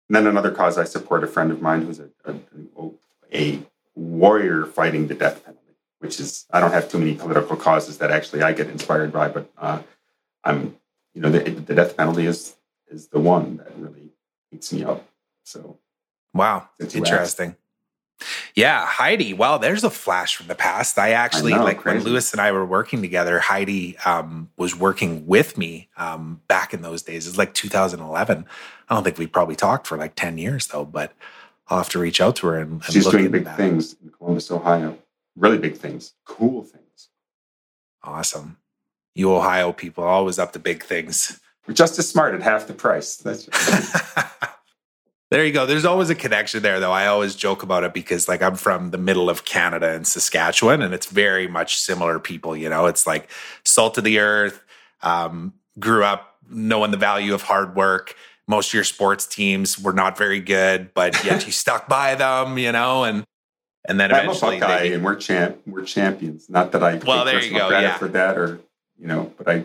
Speaker 2: And then another cause I support a friend of mine who's a, a, a warrior fighting the death penalty, which is I don't have too many political causes that actually I get inspired by, but uh, I'm you know the, the death penalty is is the one that really eats me up. So
Speaker 1: Wow. Interesting. Yeah, Heidi. Wow, there's a flash from the past. I actually I know, like crazy. when Lewis and I were working together. Heidi um, was working with me um, back in those days. It's like 2011. I don't think we probably talked for like 10 years though, but I'll have to reach out to her and, and
Speaker 2: she's doing big that. things in Columbus, Ohio. Really big things, cool things.
Speaker 1: Awesome. You Ohio people always up to big things.
Speaker 2: We're just as smart at half the price. That's. (laughs)
Speaker 1: There you go. There's always a connection there, though. I always joke about it because, like, I'm from the middle of Canada and Saskatchewan, and it's very much similar people. You know, it's like salt of the earth. Um, grew up knowing the value of hard work. Most of your sports teams were not very good, but yet you (laughs) stuck by them. You know, and and then
Speaker 2: I'm
Speaker 1: eventually,
Speaker 2: a Buckeye, they, and we're champ, we're champions. Not that I
Speaker 1: well, there you go,
Speaker 2: credit
Speaker 1: yeah.
Speaker 2: for that, or you know, but I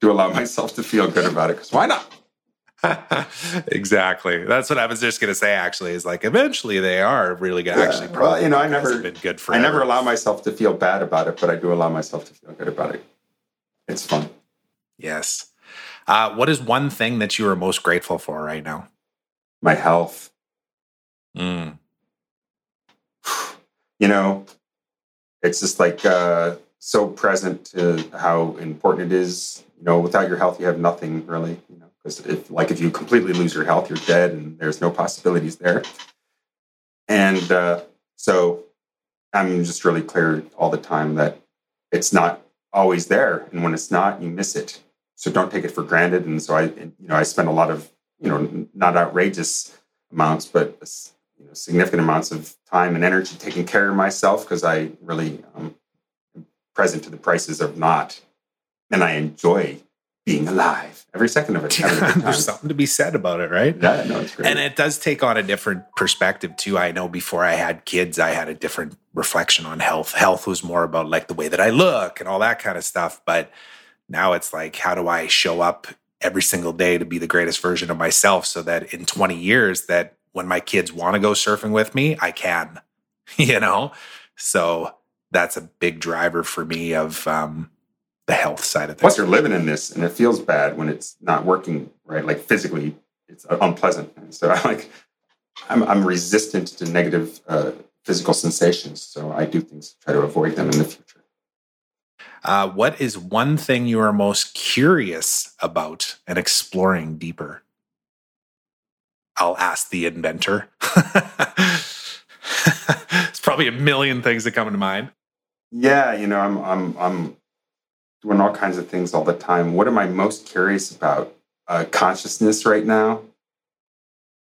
Speaker 2: do allow (laughs) myself to feel good about it because why not? (laughs)
Speaker 1: exactly. That's what I was just going to say. Actually, is like eventually they are really good.
Speaker 2: Yeah.
Speaker 1: Actually,
Speaker 2: well, you know, I never been good for. I never allow myself to feel bad about it, but I do allow myself to feel good about it. It's fun.
Speaker 1: Yes. Uh, what is one thing that you are most grateful for right now?
Speaker 2: My health.
Speaker 1: Mm. (sighs)
Speaker 2: You know, it's just like uh, so present to how important it is. You know, without your health, you have nothing really. You know if like if you completely lose your health, you're dead, and there's no possibilities there. And uh, so I'm just really clear all the time that it's not always there, and when it's not, you miss it. So don't take it for granted. And so I, you know, I spend a lot of, you know, not outrageous amounts, but you know, significant amounts of time and energy taking care of myself because I really um, am present to the prices of not, and I enjoy being alive every second of it. (laughs)
Speaker 1: There's something to be said about it, right?
Speaker 2: Yeah, no, it's great.
Speaker 1: And it does take on a different perspective too. I know before I had kids, I had a different reflection on health. Health was more about like the way that I look and all that kind of stuff. But now it's like, how do I show up every single day to be the greatest version of myself so that in 20 years that when my kids want to go surfing with me, I can, (laughs) you know? So that's a big driver for me of um, the health side of things.
Speaker 2: Plus, you're living in this, and it feels bad when it's not working right. Like physically, it's unpleasant. And so I (laughs) like, I'm, I'm resistant to negative uh, physical sensations. So I do things to try to avoid them in the future.
Speaker 1: Uh, what is one thing you are most curious about and exploring deeper? I'll ask the inventor. (laughs) It's probably a million things that come to mind.
Speaker 2: Yeah, you know, I'm I'm I'm doing all kinds of things all the time. What am I most curious about? Uh, consciousness right now.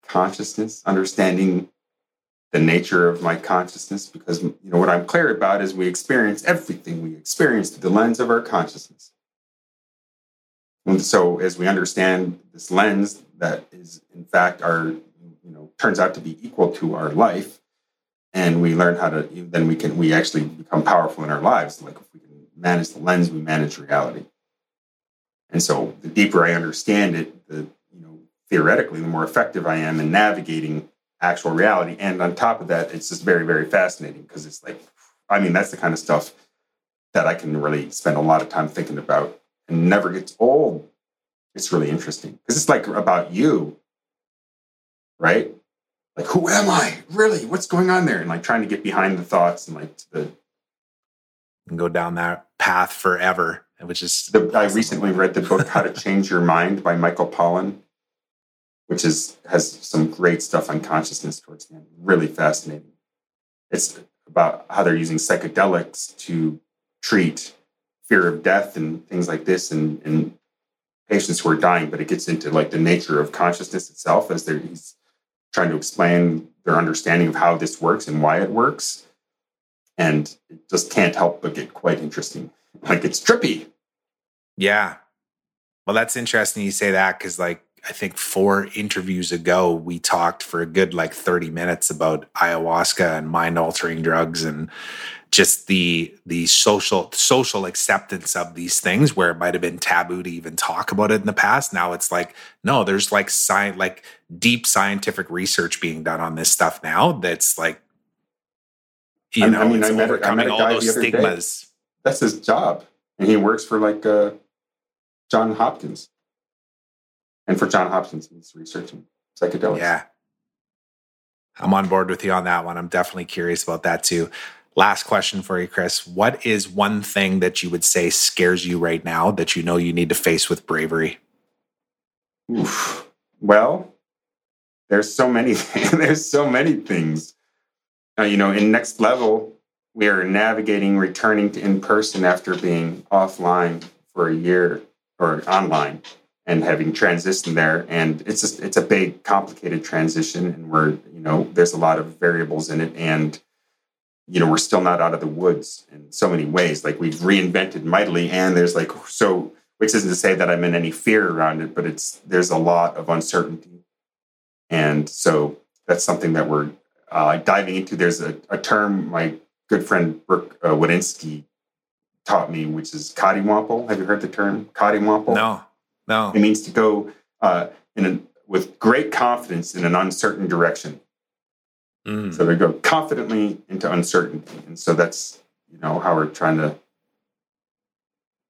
Speaker 2: Consciousness, understanding the nature of my consciousness, because you know what I'm clear about is we experience everything we experience through the lens of our consciousness. And so, as we understand this lens that is, in fact, our you know turns out to be equal to our life, and we learn how to then we can we actually become powerful in our lives. Like if we manage the lens, we manage reality. And so, the deeper I understand it, the you know theoretically, the more effective I am in navigating actual reality. And on top of that, it's just very, very fascinating because it's like, I mean, that's the kind of stuff that I can really spend a lot of time thinking about and never gets old. It's really interesting because it's like about you, right? Like, who am I? Really? What's going on there? And like trying to get behind the thoughts and like the.
Speaker 1: And go down that path forever, which is.
Speaker 2: The, I recently read the book How to (laughs) Change Your Mind by Michael Pollan which is has some great stuff on consciousness towards the end. Really fascinating. It's about how they're using psychedelics to treat fear of death and things like this and, and patients who are dying, but it gets into like the nature of consciousness itself as they're he's trying to explain their understanding of how this works and why it works. And it just can't help but get quite interesting. Like it's trippy.
Speaker 1: Yeah. Well, that's interesting you say that because like I think four interviews ago, we talked for a good like 30 minutes about ayahuasca and mind altering drugs and just the the social social acceptance of these things where it might have been taboo to even talk about it in the past now it's like no there's like science like deep scientific research being done on this stuff now that's like you know I mean, it's I met, overcoming all those stigmas
Speaker 2: day. that's his job and he works for like uh, john hopkins and for John Hopkins, he's researching psychedelics.
Speaker 1: Yeah. I'm on board with you on that one. I'm definitely curious about that too. Last question for you, Chris. What is one thing that you would say scares you right now that you know you need to face with bravery?
Speaker 2: Oof. Well, there's so many. (laughs) there's so many things. Uh, you know, in next level, we are navigating returning to in person after being offline for a year or online and having transitioned there. And it's just it's a big complicated transition and we're you know there's a lot of variables in it and you know we're still not out of the woods in so many ways. Like we've reinvented mightily and there's like so which isn't to say that i'm in any fear around it but it's there's a lot of uncertainty. And so that's something that we're uh, diving into there's a, a, term my good friend brooke uh, Wadinsky taught me which is Cottywomple. have you heard the term Cottywomple?
Speaker 1: no no.
Speaker 2: It means to go uh, in a, with great confidence in an uncertain direction. Mm. So they go confidently into uncertainty. And so that's, you know, how we're trying to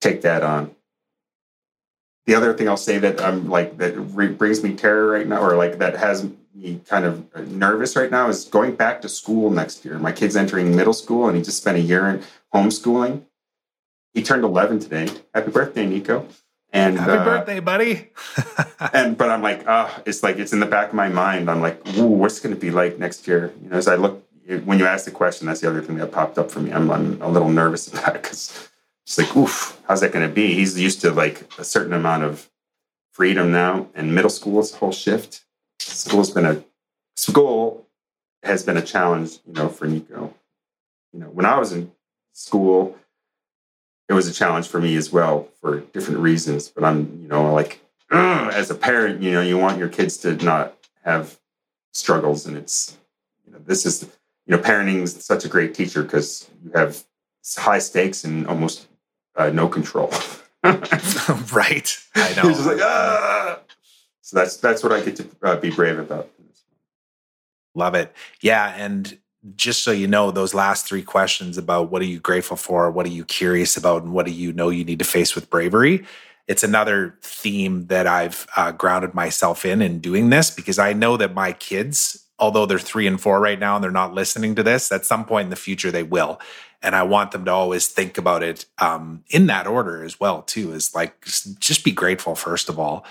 Speaker 2: take that on. The other thing I'll say that I'm like, that re- brings me terror right now, or like that has me kind of nervous right now is going back to school next year. My kid's entering middle school and he just spent a year in homeschooling. He turned 11 today. Happy birthday, Nico.
Speaker 1: And happy uh, birthday, buddy. (laughs)
Speaker 2: and but I'm like, uh, it's like it's in the back of my mind. I'm like, ooh, what's going to be like next year? You know, as I look when you ask the question, that's the other thing that popped up for me. I'm, I'm a little nervous about it because it's like, oof, how's that going to be? He's used to like a certain amount of freedom now, and middle school is a whole shift. School's been a school has been a challenge, you know, for Nico. You know, when I was in school, it was a challenge for me as well for different reasons. But I'm, you know, like (clears throat) as a parent, you know, you want your kids to not have struggles, and it's, you know, this is, you know, parenting is such a great teacher because you have high stakes and almost uh, no control. (laughs) (laughs)
Speaker 1: right, I know.
Speaker 2: just like ah. So that's that's what I get to uh, be brave about.
Speaker 1: Love it. Yeah, and just so you know, those last three questions about what are you grateful for, what are you curious about, and what do you know you need to face with bravery, it's another theme that I've uh, grounded myself in in doing this because I know that my kids, although they're three and four right now and they're not listening to this, at some point in the future they will. And I want them to always think about it um, in that order as well, too. Is like just be grateful first of all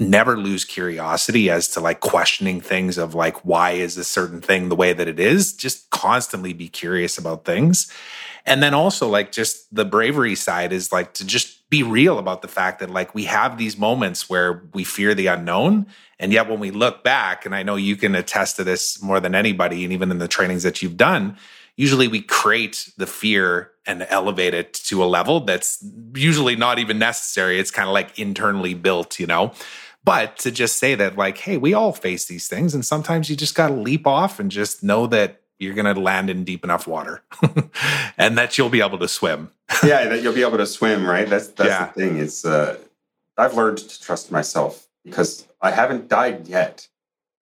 Speaker 1: never lose curiosity as to like questioning things of like why is a certain thing the way that it is? Just constantly be curious about things. And then also like just the bravery side is like to just be real about the fact that like we have these moments where we fear the unknown. And yet when we look back and i know you can attest to this more than anybody and even in the trainings that you've done usually we create the fear and elevate it to a level that's usually not even necessary it's kind of like internally built you know but to just say that, like, hey, we all face these things. And sometimes you just got to leap off and just know that you're going to land in deep enough water (laughs) and that you'll be able to swim. (laughs)
Speaker 2: yeah, that you'll be able to swim, right? That's, that's yeah. the thing. It's, uh, I've learned to trust myself because I haven't died yet.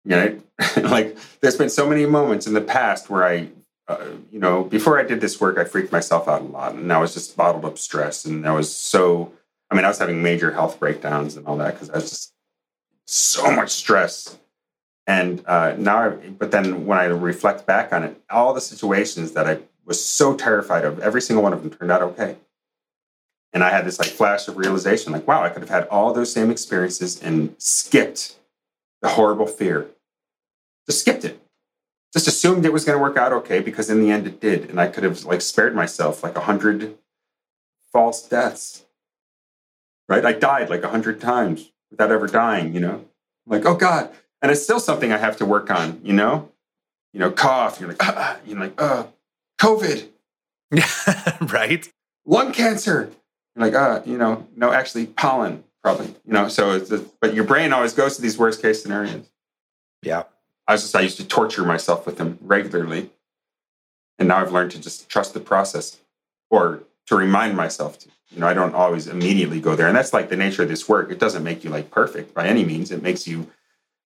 Speaker 2: You (laughs) know, like there's been so many moments in the past where I, uh, you know, before I did this work, I freaked myself out a lot and I was just bottled up stress. And I was so, I mean, I was having major health breakdowns and all that because I was just so much stress. And uh, now, I, but then when I reflect back on it, all the situations that I was so terrified of, every single one of them turned out okay. And I had this like flash of realization, like, wow, I could have had all those same experiences and skipped the horrible fear. Just skipped it. Just assumed it was going to work out okay because in the end it did, and I could have like spared myself like a hundred false deaths. Right? I died like a hundred times without ever dying, you know? Like, oh God. And it's still something I have to work on, you know? You know, cough, you're like, ah, you're like, uh, COVID. (laughs)
Speaker 1: right.
Speaker 2: Lung cancer. You're like, uh, you know, no, actually pollen, probably, you know, so it's, a, but your brain always goes to these worst case scenarios.
Speaker 1: Yeah.
Speaker 2: I was just, I used to torture myself with them regularly. And now I've learned to just trust the process or to remind myself to you know i don't always immediately go there. And that's like the nature of this work. It doesn't make you like perfect by any means. It makes you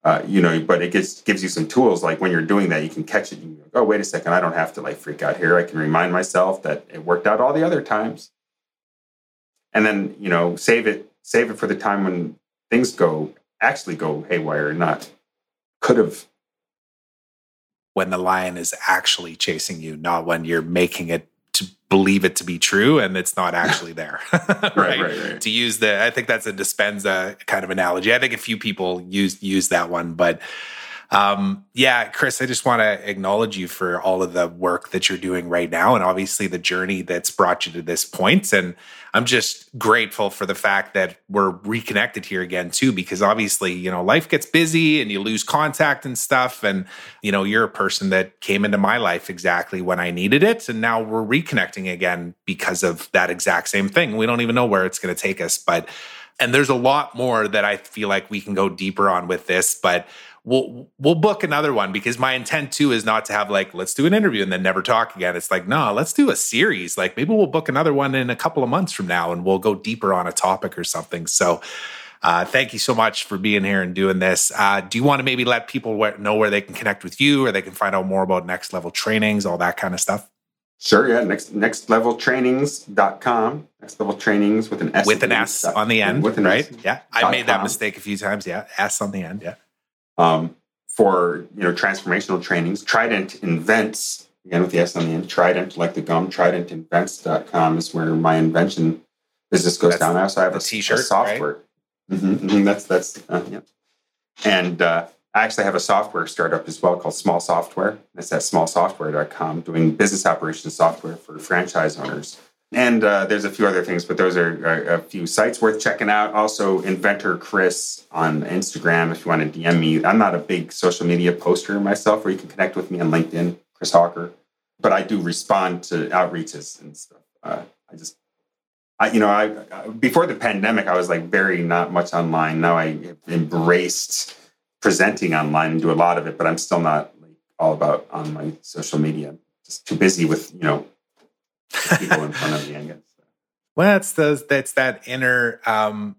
Speaker 2: uh, you know but it gets gives you some tools like when you're doing that you can catch it you go oh wait a second. I don't have to like freak out here. I can remind myself that it worked out all the other times. And then you know save it save it for the time when things go actually go haywire and not. Could have
Speaker 1: when the lion is actually chasing you not when you're making it to believe it to be true and it's not (laughs) actually there (laughs) right? Right, right, right? to use the i think that's a dispenza kind of analogy i think a few people use use that one but um, yeah, Chris, I just want to acknowledge you for all of the work that you're doing right now and obviously the journey that's brought you to this point. And I'm just grateful for the fact that we're reconnected here again, too, because obviously, you know, life gets busy and you lose contact and stuff. And, you know, you're a person that came into my life exactly when I needed it. And now we're reconnecting again because of that exact same thing. We don't even know where it's going to take us. But, and there's a lot more that I feel like we can go deeper on with this. But, we'll we'll book another one because my intent too is not to have like let's do an interview and then never talk again. It's like no, let's do a series. Like maybe we'll book another one in a couple of months from now and we'll go deeper on a topic or something. So. Uh, thank you so much for being here and doing this. Uh, do you want to maybe let people know where they can connect with you or they can find out more about next level trainings, all that kind of stuff?
Speaker 2: Sure, yeah. Next next level trainings.com. Next level trainings with an S.
Speaker 1: With an S on the end. With an right? S. Yeah. I made that mistake a few times. Yeah. S on the end. Yeah
Speaker 2: um, for you know transformational trainings. Trident invents again with the S on the end. Trident, like the gum. Tridentinvents.com is where my invention business goes that's down. I also have a,
Speaker 1: t-shirt,
Speaker 2: a software. Right? Mm-hmm, mm-hmm, that's that's uh, yeah. And uh, I actually have a software startup as well called Small Software. That's at smallsoftware.com, doing business operations software for franchise owners. And uh, there's a few other things, but those are, a few sites worth checking out. Also, Inventor Chris on Instagram if you want to DM me. I'm not a big social media poster myself, or you can connect with me on LinkedIn, Chris Hawker. But I do respond to outreaches and stuff. Uh, I just, I you know, I, I before the pandemic, I was like very not much online. Now I embraced presenting online and do a lot of it, but I'm still not like all about on my social media. Just too busy with you know people in front of me, I guess.
Speaker 1: Well, it's those that's that inner um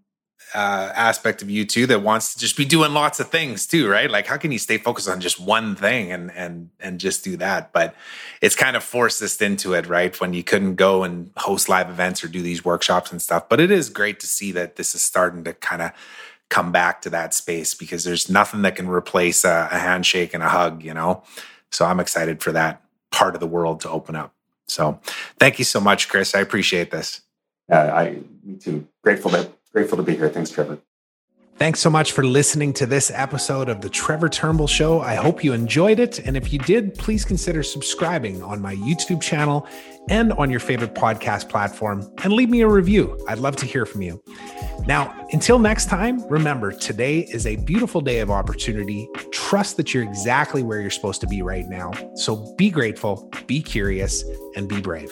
Speaker 1: uh, aspect of you too that wants to just be doing lots of things too, right? Like, how can you stay focused on just one thing and and and just do that? But it's kind of forced us into it, right? When you couldn't go and host live events or do these workshops and stuff. But it is great to see that this is starting to kind of come back to that space because there's nothing that can replace a, a handshake and a hug, you know. So I'm excited for that part of the world to open up. So thank you so much, Chris. I appreciate this.
Speaker 2: Uh, I me too. Grateful to grateful to be here. Thanks, Trevor.
Speaker 1: Thanks so much for listening to this episode of the Trevor Turnbull Show. I hope you enjoyed it. And if you did, please consider subscribing on my YouTube channel and on your favorite podcast platform and leave me a review. I'd love to hear from you. Now, until next time, remember today is a beautiful day of opportunity. Trust that you're exactly where you're supposed to be right now. So be grateful, be curious, and be brave.